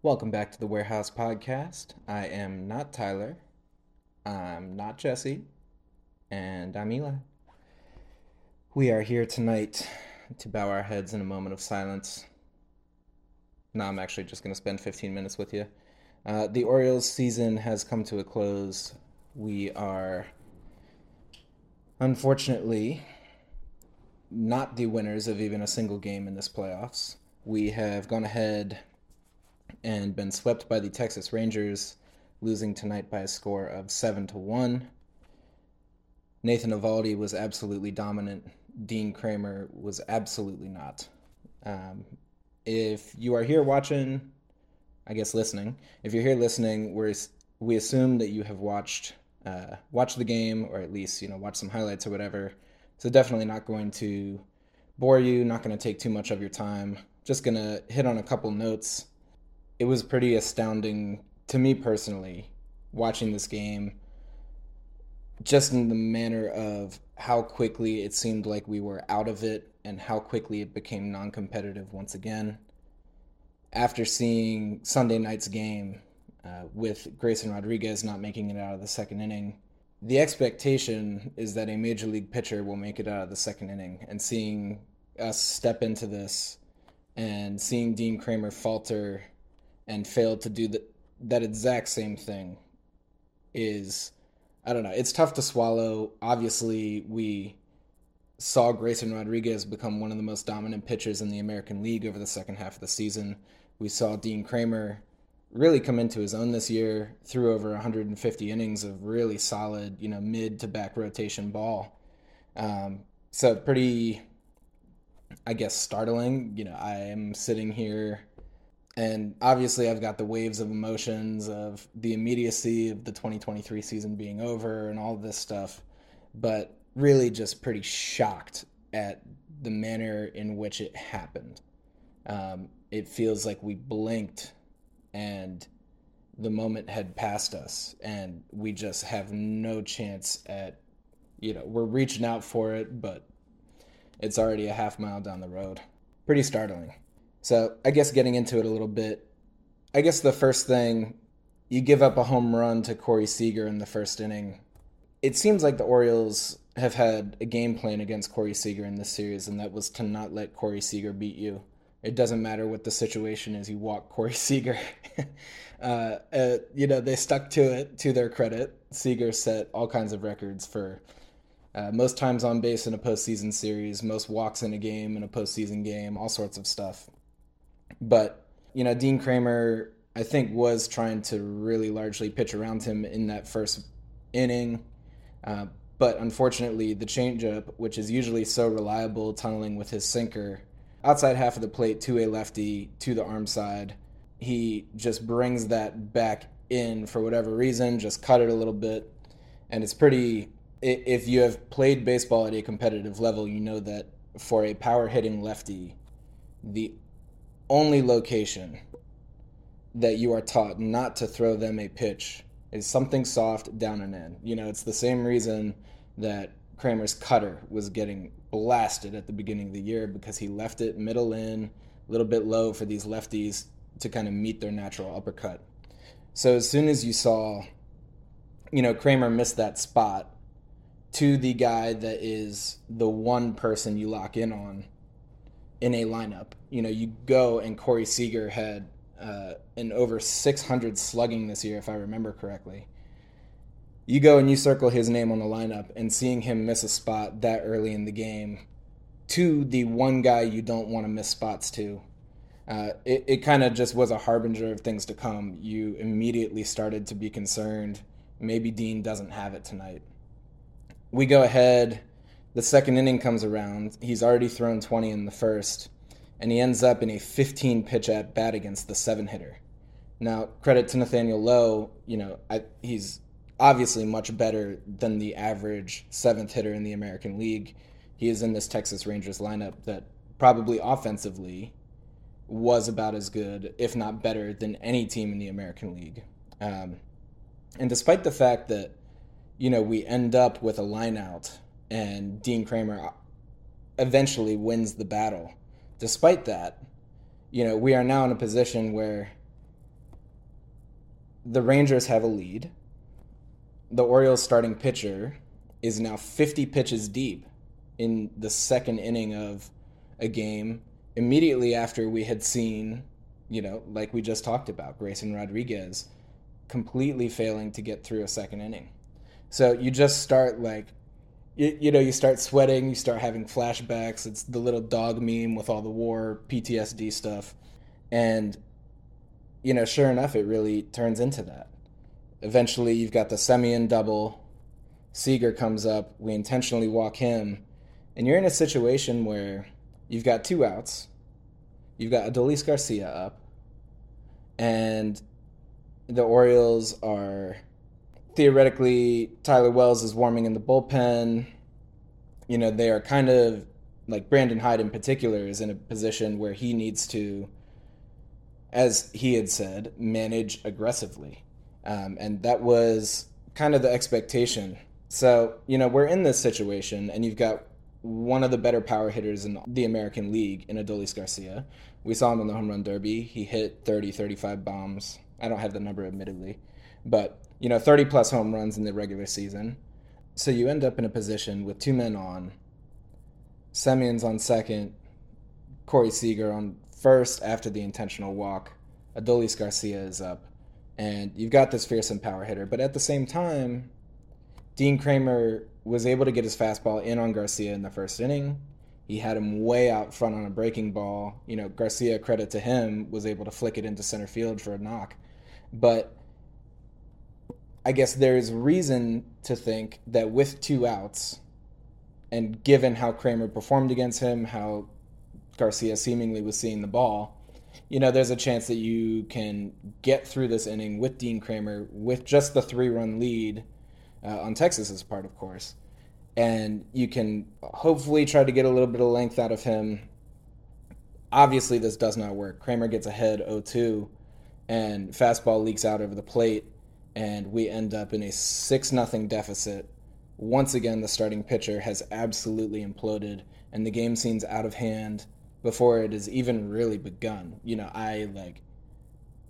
Welcome back to the Warehouse Podcast. I am not Tyler. I'm not Jesse. And I'm Eli. We are here tonight to bow our heads in a moment of silence. No, I'm actually just going to spend 15 minutes with you. Uh, the Orioles season has come to a close. We are, unfortunately, not the winners of even a single game in this playoffs. We have gone ahead and been swept by the Texas Rangers, losing tonight by a score of 7 to 1. Nathan Eovaldi was absolutely dominant. Dean Kremer was absolutely not. Um, if you are here watching, I guess listening, if you're here listening, we're, we assume that you have watched uh, watched the game or at least you know watched some highlights or whatever. So definitely not going to bore you, not going to take too much of your time. Just going to hit on a couple notes it was pretty astounding to me personally watching this game just in the manner of how quickly it seemed like we were out of it and how quickly it became non-competitive once again. After seeing sunday night's game uh, with grayson rodriguez not making it out of the second inning the expectation is that a major league pitcher will make it out of the second inning. And seeing us step into this and seeing dean Kremer falter and failed to do the, that exact same thing is I don't know. It's tough to swallow. Obviously, we saw Grayson Rodriguez become one of the most dominant pitchers in the American League over the second half of the season. We saw Dean Kremer really come into his own this year, threw over 150 innings of really solid, you know, mid to back rotation ball. Um, so pretty, I guess, startling. You know, I am sitting here and obviously I've got the waves of emotions of the immediacy of the 2023 season being over and all this stuff, but really just pretty shocked at the manner in which it happened. Um, it feels like we blinked and the moment had passed us and we just have no chance at you know we're reaching out for it but it's already a half mile down the road pretty startling so I guess getting into it a little bit, I guess the first thing you give up a home run to Corey Seager in the first inning. It seems like the Orioles have had a game plan against Corey Seager in this series, and that was to not let Corey Seager beat you. It doesn't matter what the situation is, you walk Corey Seager. uh, uh, you know, they stuck to it to their credit. Seager set all kinds of records for uh, most times on base in a postseason series, most walks in a game in a postseason game, all sorts of stuff. But, you know, Dean Kremer, I think, was trying to really largely pitch around him in that first inning. Uh, but unfortunately, the changeup, which is usually so reliable, tunneling with his sinker, outside half of the plate to a lefty to the arm side, he just brings that back in for whatever reason, just cut it a little bit. And it's pretty, if you have played baseball at a competitive level, you know that for a power hitting lefty, the only location that you are taught not to throw them a pitch is something soft down and in. You know, it's the same reason that Kremer's cutter was getting blasted at the beginning of the year because he left it middle in, a little bit low for these lefties to kind of meet their natural uppercut. So as soon as you saw, you know, Kremer miss that spot to the guy that is the one person you lock in on in a lineup. You know, you go and Corey Seager had uh, an over 600 slugging this year, if I remember correctly. You go and you circle his name on the lineup, and seeing him miss a spot that early in the game to the one guy you don't want to miss spots to, uh, it, it kind of just was a harbinger of things to come. You immediately started to be concerned. Maybe Dean doesn't have it tonight. We go ahead the second inning comes around. He's already thrown 20 in the first, and he ends up in a 15 pitch at bat against the seven hitter. Now, credit to Nathaniel Lowe, you know, I, he's obviously much better than the average seventh hitter in the American League. He is in this Texas Rangers lineup that probably offensively was about as good, if not better, than any team in the American League. Um, and despite the fact that, you know, we end up with a lineout and Dean Kremer uh, eventually wins the battle. Despite that, you know, we are now in a position where the Rangers have a lead. The Orioles starting pitcher is now 50 pitches deep in the second inning of a game immediately after we had seen, you know, like we just talked about, Grayson Rodriguez completely failing to get through a second inning. So you just start like, you, you know, you start sweating, you start having flashbacks. It's the little dog meme with all the war PTSD stuff. And, you know, sure enough, it really turns into that. Eventually, you've got the Semien double. Seager comes up. We intentionally walk him. And you're in a situation where you've got two outs. You've got Adolis Garcia up. And the Orioles are theoretically Tyler Wells is warming in the bullpen. You know, they are kind of like Brandon Hyde in particular is in a position where he needs to, as he had said, manage aggressively. Um, and that was kind of the expectation. So, you know, we're in this situation, and you've got one of the better power hitters in the American League in Adolis Garcia. We saw him in the home run derby. He hit 30, 35 bombs I don't have the number admittedly, but you know, 30 plus home runs in the regular season. So you end up in a position with two men on, Semien's on second, Corey Seager on first after the intentional walk, Adolis Garcia is up, and you've got this fearsome power hitter. But at the same time, Dean Kremer was able to get his fastball in on Garcia in the first inning. He had him way out front on a breaking ball. You know, Garcia, credit to him, was able to flick it into center field for a knock. But I guess there's reason to think that with two outs, and given how Kremer performed against him, how Garcia seemingly was seeing the ball, you know, there's a chance that you can get through this inning with Dean Kremer with just the three run lead uh, on Texas's part, of course. And you can hopefully try to get a little bit of length out of him. Obviously, this does not work. Kremer gets ahead 0 2 and fastball leaks out over the plate, and we end up in a six nothing deficit. Once again, the starting pitcher has absolutely imploded, and the game seems out of hand before it has even really begun. You know, I like,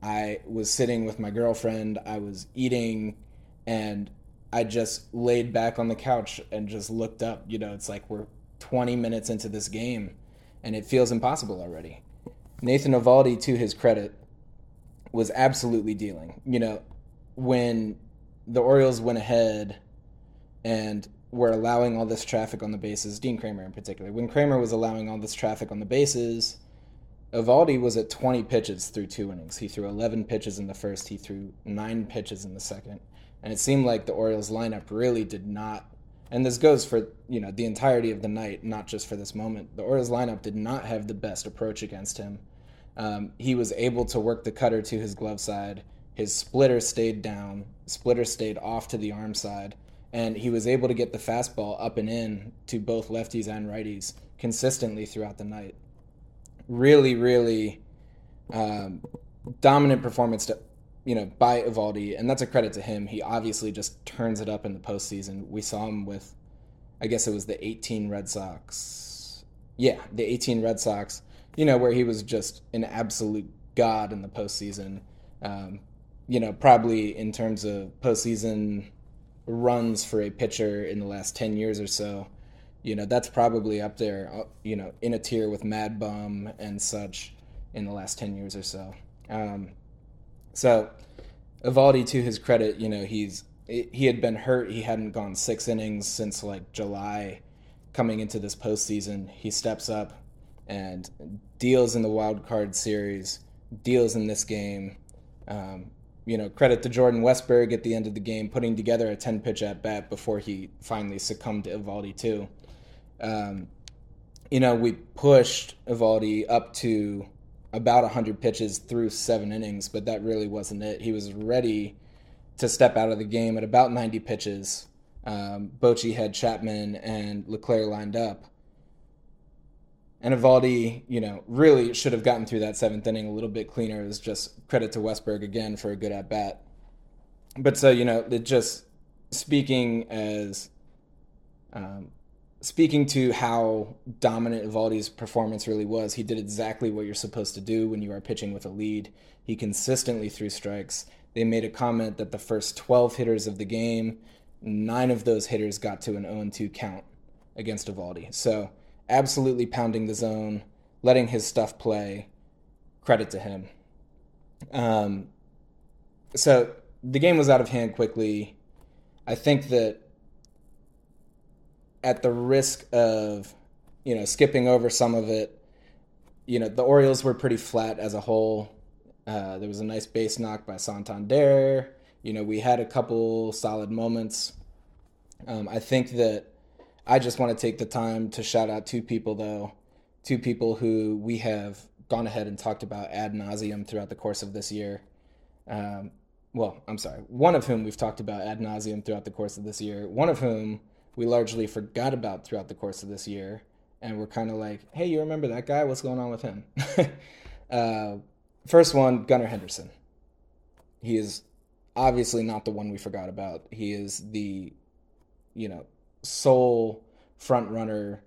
I was sitting with my girlfriend, I was eating, and I just laid back on the couch and just looked up. You know, it's like we're 20 minutes into this game, and it feels impossible already. Nathan Eovaldi, to his credit, was absolutely dealing. You know, when the Orioles went ahead and were allowing all this traffic on the bases, Dean Kremer in particular, when Kremer was allowing all this traffic on the bases, Eovaldi was at 20 pitches through two innings. He threw 11 pitches in the first, he threw nine pitches in the second. And it seemed like the Orioles lineup really did not and this goes for you know the entirety of the night, not just for this moment. The Orioles lineup did not have the best approach against him. Um, he was able to work the cutter to his glove side. His splitter stayed down. Splitter stayed off to the arm side, and he was able to get the fastball up and in to both lefties and righties consistently throughout the night. Really, really um, dominant performance to you know by Eovaldi, and that's a credit to him. He obviously just turns it up in the postseason. We saw him with, I guess it was the 18 Red Sox. Yeah, the 18 Red Sox you know, where he was just an absolute god in the postseason. Um, you know, probably in terms of postseason runs for a pitcher in the last 10 years or so, you know, that's probably up there, uh, you know, in a tier with Mad Bum and such in the last 10 years or so. Um, so, Eovaldi, to his credit, you know, he's he had been hurt. He hadn't gone six innings since like July coming into this postseason. He steps up, and deals in the wild card series, deals in this game. Um, you know, credit to Jordan Westburg at the end of the game, putting together a 10 pitch at bat before he finally succumbed to Eovaldi, too. Um, you know, we pushed Eovaldi up to about 100 pitches through seven innings, but that really wasn't it. He was ready to step out of the game at about 90 pitches. Um, Bochy had Chapman and Leclerc lined up. And Eovaldi, you know, really should have gotten through that seventh inning a little bit cleaner. It was just credit to Westburg again for a good at bat. But so, you know, it just speaking as um, speaking to how dominant Eovaldi's performance really was, he did exactly what you're supposed to do when you are pitching with a lead. He consistently threw strikes. they made a comment that the first 12 hitters of the game, nine of those hitters got to an 0 2 count against Eovaldi. So, absolutely pounding the zone, letting his stuff play. Credit to him. Um, so, the game was out of hand quickly. I think that at the risk of, you know, skipping over some of it, you know, the Orioles were pretty flat as a whole. Uh, there was a nice base knock by Santander. You know, we had a couple solid moments. Um, I think that I just want to take the time to shout out two people, though, two people who we have gone ahead and talked about ad nauseum throughout the course of this year. Um, well, I'm sorry, one of whom we've talked about ad nauseum throughout the course of this year, one of whom we largely forgot about throughout the course of this year. And we're kind of like, hey, you remember that guy? What's going on with him? uh, first one, Gunnar Henderson. He is obviously not the one we forgot about. He is the, you know, sole front runner,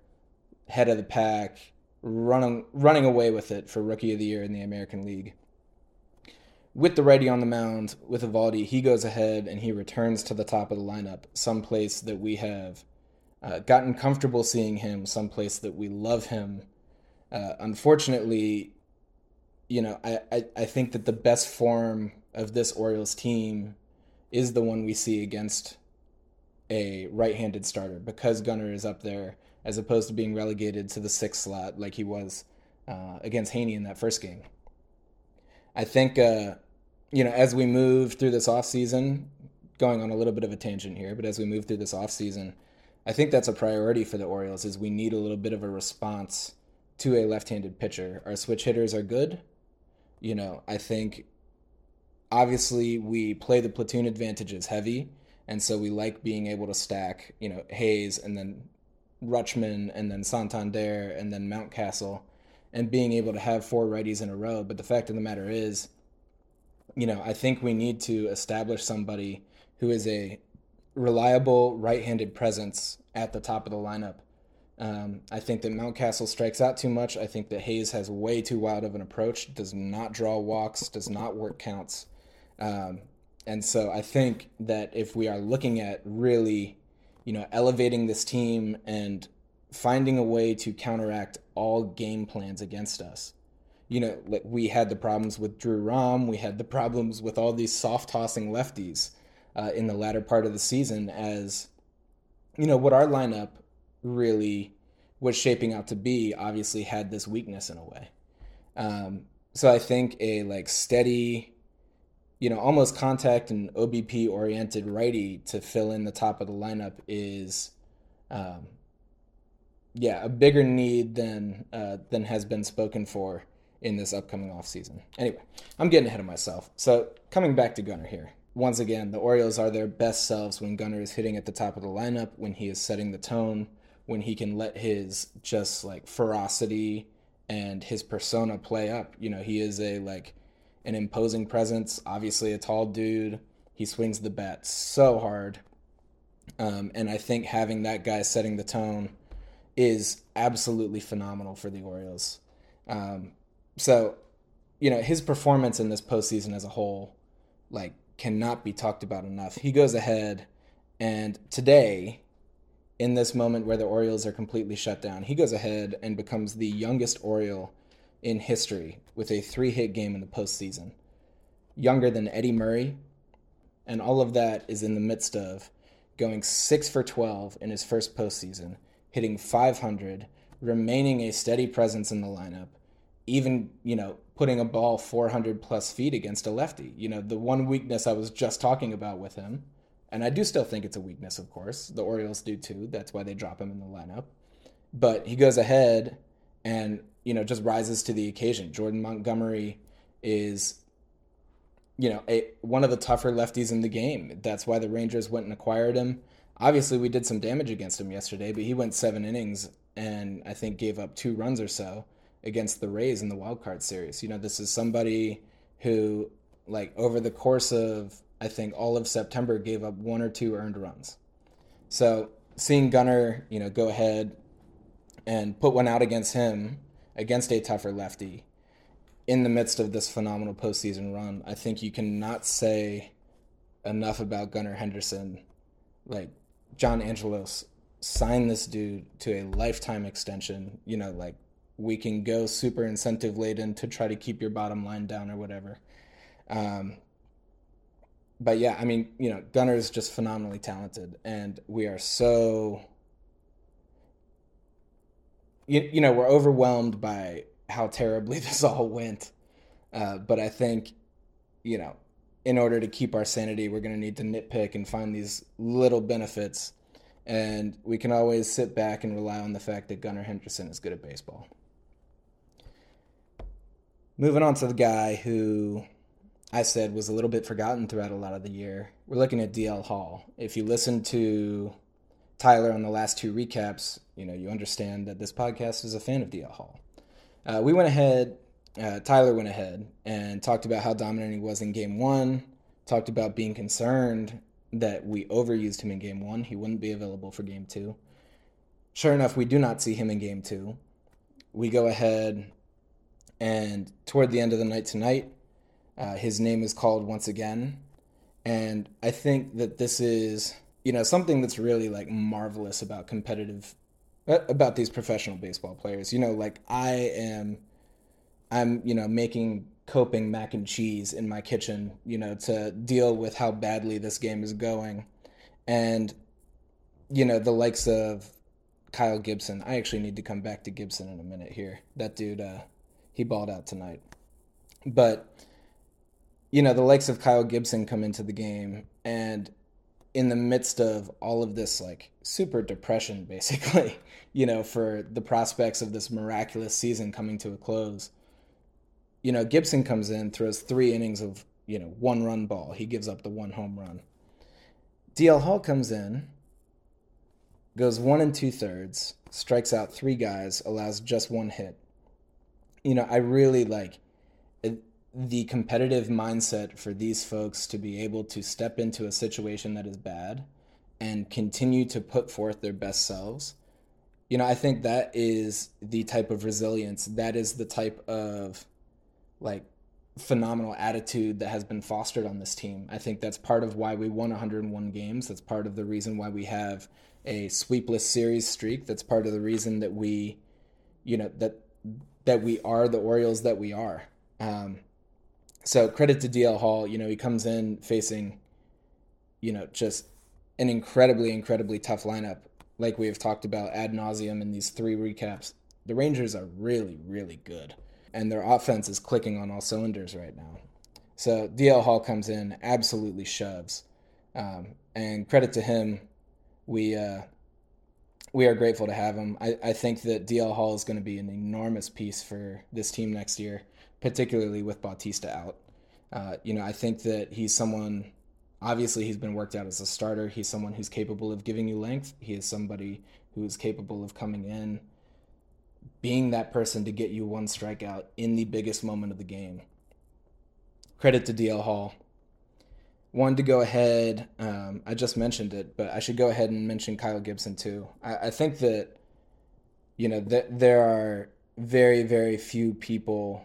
head of the pack, running running away with it for rookie of the year in the American League with the righty on the mound with Eovaldi, he goes ahead and he returns to the top of the lineup, someplace that we have uh, gotten comfortable seeing him, someplace that we love him. Uh, unfortunately, you know, I, I, I think that the best form of this Orioles team is the one we see against a right-handed starter because Gunnar is up there as opposed to being relegated to the sixth slot like he was uh, against Heaney in that first game. I think uh, you know as we move through this off season, going on a little bit of a tangent here, but as we move through this off season, I think that's a priority for the Orioles. Is we need a little bit of a response to a left-handed pitcher. Our switch hitters are good. You know, I think obviously we play the platoon advantages heavy, and so we like being able to stack. You know, Hayes and then Rutschman and then Santander and then Mountcastle and being able to have four righties in a row. But the fact of the matter is, you know, I think we need to establish somebody who is a reliable right-handed presence at the top of the lineup. Um, I think that Mountcastle strikes out too much. I think that Hayes has way too wild of an approach. Does not draw walks. Does not work counts. Um, and so I think that if we are looking at really, you know, elevating this team and finding a way to counteract all game plans against us. You know, like we had the problems with Drew Rom, we had the problems with all these soft tossing lefties uh, in the latter part of the season, as you know, what our lineup really was shaping out to be obviously had this weakness in a way. Um, so I think a like steady, you know, almost contact and OBP oriented righty to fill in the top of the lineup is um, yeah, a bigger need than uh, than has been spoken for in this upcoming offseason. Anyway, I'm getting ahead of myself. So coming back to Gunnar here. Once again, the Orioles are their best selves when Gunnar is hitting at the top of the lineup, when he is setting the tone, when he can let his just like ferocity and his persona play up. You know, he is a like an imposing presence, obviously a tall dude. He swings the bat so hard. Um, and I think having that guy setting the tone is absolutely phenomenal for the Orioles. Um, so, you know, his performance in this postseason as a whole, like, cannot be talked about enough. He goes ahead, and today, in this moment where the Orioles are completely shut down, he goes ahead and becomes the youngest Oriole in history with a three hit game in the postseason. Younger than Eddie Murray, and all of that is in the midst of going six for 12 in his first postseason hitting 500, remaining a steady presence in the lineup, even, you know, putting a ball 400 plus feet against a lefty. You know, the one weakness I was just talking about with him, and I do still think it's a weakness, of course. The Orioles do too. That's why they drop him in the lineup. But he goes ahead and, you know, just rises to the occasion. Jordan Montgomery is you know, a, one of the tougher lefties in the game. That's why the Rangers went and acquired him obviously we did some damage against him yesterday, but he went seven innings and I think gave up two runs or so against the Rays in the wild card series. You know, this is somebody who, like, over the course of I think all of September, gave up one or two earned runs. So seeing Gunnar, you know, go ahead and put one out against him against a tougher lefty in the midst of this phenomenal postseason run, I think you cannot say enough about Gunnar Henderson. Like John Angelos signed this dude to a lifetime extension. You know, like we can go super incentive laden to try to keep your bottom line down or whatever. Um, but yeah, I mean, you know, Gunnar is just phenomenally talented, and we are so. You, you know, we're overwhelmed by how terribly this all went. Uh, but I think, you know, in order to keep our sanity, we're going to need to nitpick and find these little benefits. And we can always sit back and rely on the fact that Gunnar Henderson is good at baseball. Moving on to the guy who I said was a little bit forgotten throughout a lot of the year. We're looking at DL Hall. If you listen to Tyler on the last two recaps, you know, you understand that this podcast is a fan of DL Hall. Uh, we went ahead, uh, Tyler went ahead and talked about how dominant he was in game one, talked about being concerned that we overused him in game one. He wouldn't be available for game two. Sure enough, we do not see him in game two. We go ahead and toward the end of the night tonight, uh, his name is called once again. And I think that this is, you know, something that's really like marvelous about competitive, uh, about these professional baseball players. You know, like I am, I'm, you know, making coping mac and cheese in my kitchen, you know, to deal with how badly this game is going. And, you know, the likes of Kyle Gibson. I actually need to come back to Gibson in a minute here. That dude, uh, he balled out tonight. But you know, the likes of Kyle Gibson come into the game and in the midst of all of this like super depression basically, you know, for the prospects of this miraculous season coming to a close. You know, Gibson comes in, throws 3 innings of, you know, one run ball. He gives up the one home run. DL Hall comes in, goes one and two thirds, strikes out three guys, allows just one hit. You know, I really like the competitive mindset for these folks to be able to step into a situation that is bad and continue to put forth their best selves you know i think that is the type of resilience. That is the type of like phenomenal attitude that has been fostered on this team. I think that's part of why we won 101 games. That's part of the reason why we have a sweepless series streak. That's part of the reason that we you know that that we are the orioles that we are. Um, so credit to DL Hall. You know, he comes in facing, you know, just an incredibly, incredibly tough lineup, like we have talked about ad nauseum in these three recaps. The Rangers are really, really good, and their offense is clicking on all cylinders right now. So DL Hall comes in, absolutely shoves, um, and credit to him. We uh, we are grateful to have him. I, I think that DL Hall is going to be an enormous piece for this team next year particularly with Bautista out. Uh, you know, I think that he's someone. Obviously, he's been worked out as a starter. He's someone who's capable of giving you length. He is somebody who is capable of coming in, being that person to get you one strikeout in the biggest moment of the game. Credit to DL Hall. Wanted to go ahead. Um, I just mentioned it, but I should go ahead and mention Kyle Gibson too. I, I think that you know that there are very very few people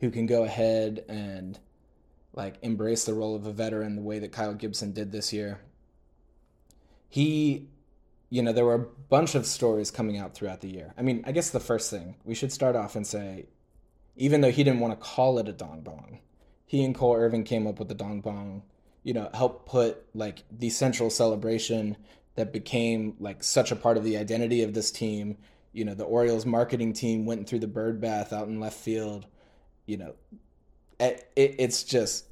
who can go ahead and like embrace the role of a veteran the way that Kyle Gibson did this year. He, you know, there were a bunch of stories coming out throughout the year. I mean, I guess the first thing we should start off and say, even though he didn't want to call it a dong bong, he and Cole Irvin came up with the dong bong, you know, helped put like the central celebration that became like such a part of the identity of this team. You know, the Orioles marketing team went through the bird bath out in left field you know, it, it's just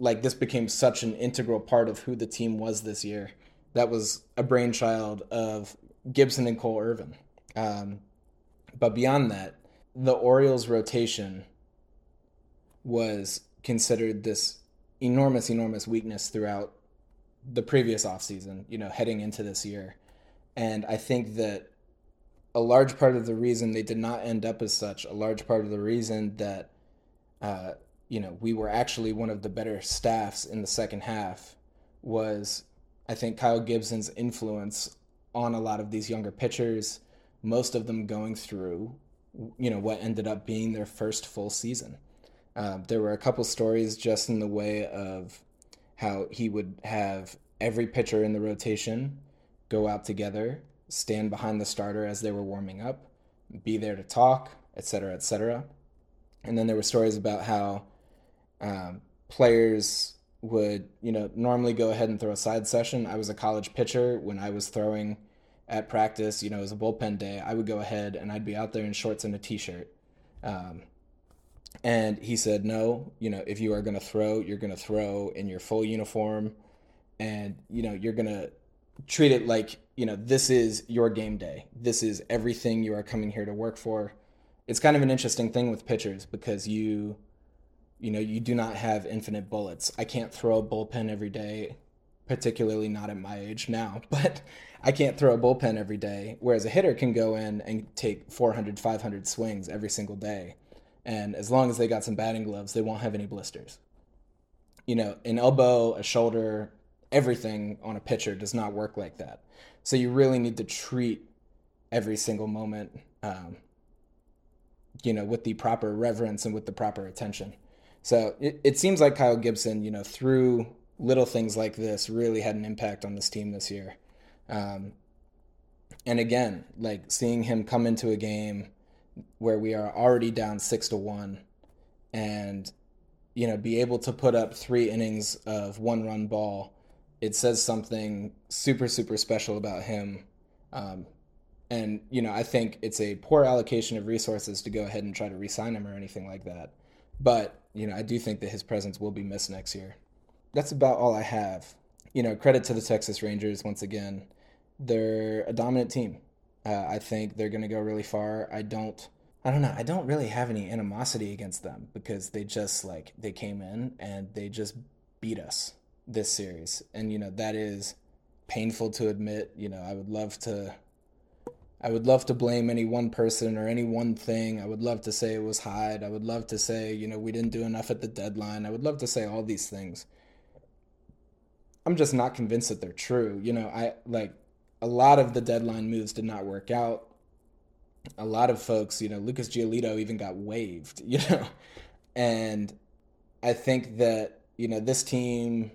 like this became such an integral part of who the team was this year. That was a brainchild of Gibson and Cole Irvin. Um, but beyond that, the Orioles' rotation was considered this enormous, enormous weakness throughout the previous offseason, you know, heading into this year. And I think that a large part of the reason they did not end up as such, a large part of the reason that uh, you know, we were actually one of the better staffs in the second half was I think Kyle Gibson's influence on a lot of these younger pitchers, most of them going through you know what ended up being their first full season. Uh, there were a couple stories just in the way of how he would have every pitcher in the rotation go out together, stand behind the starter as they were warming up, be there to talk, etc., etc. And then there were stories about how um, players would, you know, normally go ahead and throw a side session. I was a college pitcher when I was throwing at practice. You know, it was a bullpen day. I would go ahead and I'd be out there in shorts and a t-shirt. Um, and he said, no, you know, if you are going to throw, you're going to throw in your full uniform, and you know, you're going to treat it like you know this is your game day. This is everything you are coming here to work for. It's kind of an interesting thing with pitchers because you you know, you do not have infinite bullets. I can't throw a bullpen every day, particularly not at my age now, but I can't throw a bullpen every day. Whereas a hitter can go in and take 400, 500 swings every single day. And as long as they got some batting gloves, they won't have any blisters. You know, an elbow, a shoulder, everything on a pitcher does not work like that. So you really need to treat every single moment, um, you know, with the proper reverence and with the proper attention. So it, it seems like Kyle Gibson, you know, through little things like this, really had an impact on this team this year. Um, and again, like seeing him come into a game where we are already down six to one, and you know, be able to put up three innings of one run ball, it says something super super special about him. Um, and you know, I think it's a poor allocation of resources to go ahead and try to re-sign him or anything like that. But you know, I do think that his presence will be missed next year. That's about all I have. You know, credit to the Texas Rangers once again. They're a dominant team. Uh, I think they're going to go really far. I don't. I don't know. I don't really have any animosity against them because they just like they came in and they just beat us this series. And you know, that is painful to admit. You know, I would love to I would love to blame any one person or any one thing. I would love to say it was Hyde. I would love to say, you know, we didn't do enough at the deadline. I would love to say all these things. I'm just not convinced that they're true. You know, I like a lot of the deadline moves did not work out. A lot of folks, you know, Lucas Giolito even got waived, you know. And I think that, you know, this team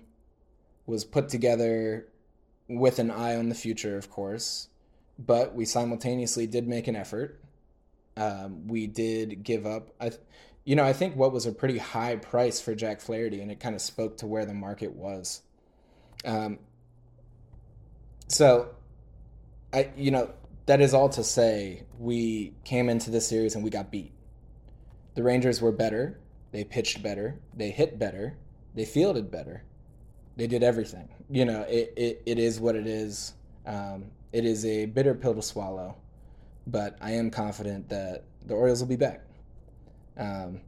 was put together with an eye on the future, of course but we simultaneously did make an effort. Um, we did give up. I, you know, I think what was a pretty high price for Jack Flaherty, and it kind of spoke to where the market was. Um, so, I, you know, that is all to say we came into this series and we got beat. The Rangers were better. They pitched better. They hit better. They fielded better. They did everything. You know, it, it, it is what it is. Um, it is a bitter pill to swallow, but I am confident that the Orioles will be back. Um,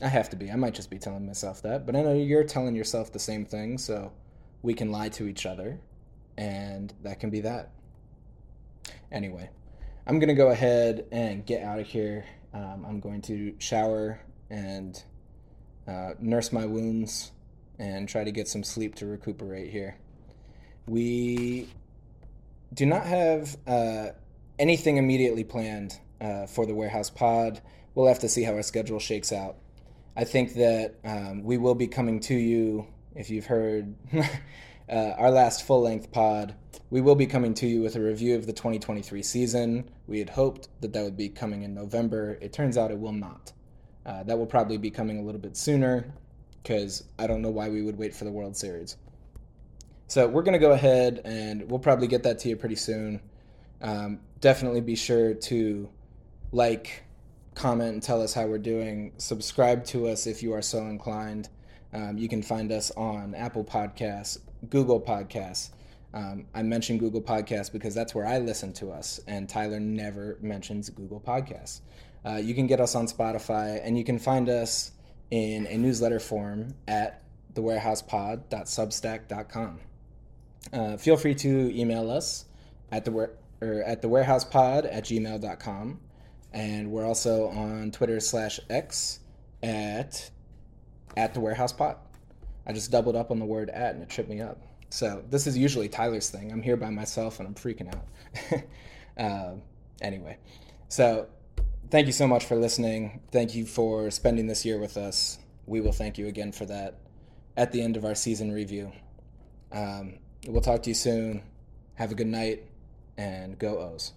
I have to be. I might just be telling myself that, but I know you're telling yourself the same thing, so we can lie to each other, and that can be that. Anyway, I'm going to go ahead and get out of here. Um, I'm going to shower and uh, nurse my wounds and try to get some sleep to recuperate here. We do not have uh, anything immediately planned uh, for the warehouse pod. We'll have to see how our schedule shakes out. I think that um, we will be coming to you if you've heard uh, our last full length pod. We will be coming to you with a review of the 2023 season. We had hoped that that would be coming in November. It turns out it will not. Uh, that will probably be coming a little bit sooner because I don't know why we would wait for the World Series. So we're going to go ahead and we'll probably get that to you pretty soon. Um, definitely be sure to like, comment, and tell us how we're doing. Subscribe to us if you are so inclined. Um, you can find us on Apple Podcasts, Google Podcasts. Um, I mentioned Google Podcasts because that's where I listen to us, and Tyler never mentions Google Podcasts. Uh, you can get us on Spotify, and you can find us in a newsletter form at thewarehousepod.substack.com. Uh, feel free to email us at the or at the warehousepod at gmail.com and we're also on twitter slash x at at the warehouse pod i just doubled up on the word at and it tripped me up. So this is usually tyler's thing. I'm here by myself and i'm freaking out. Uh, anyway so thank you so much for listening. Thank you for spending this year with us. We will thank you again for that at the end of our season review. Um, We'll talk to you soon. Have a good night and go O's.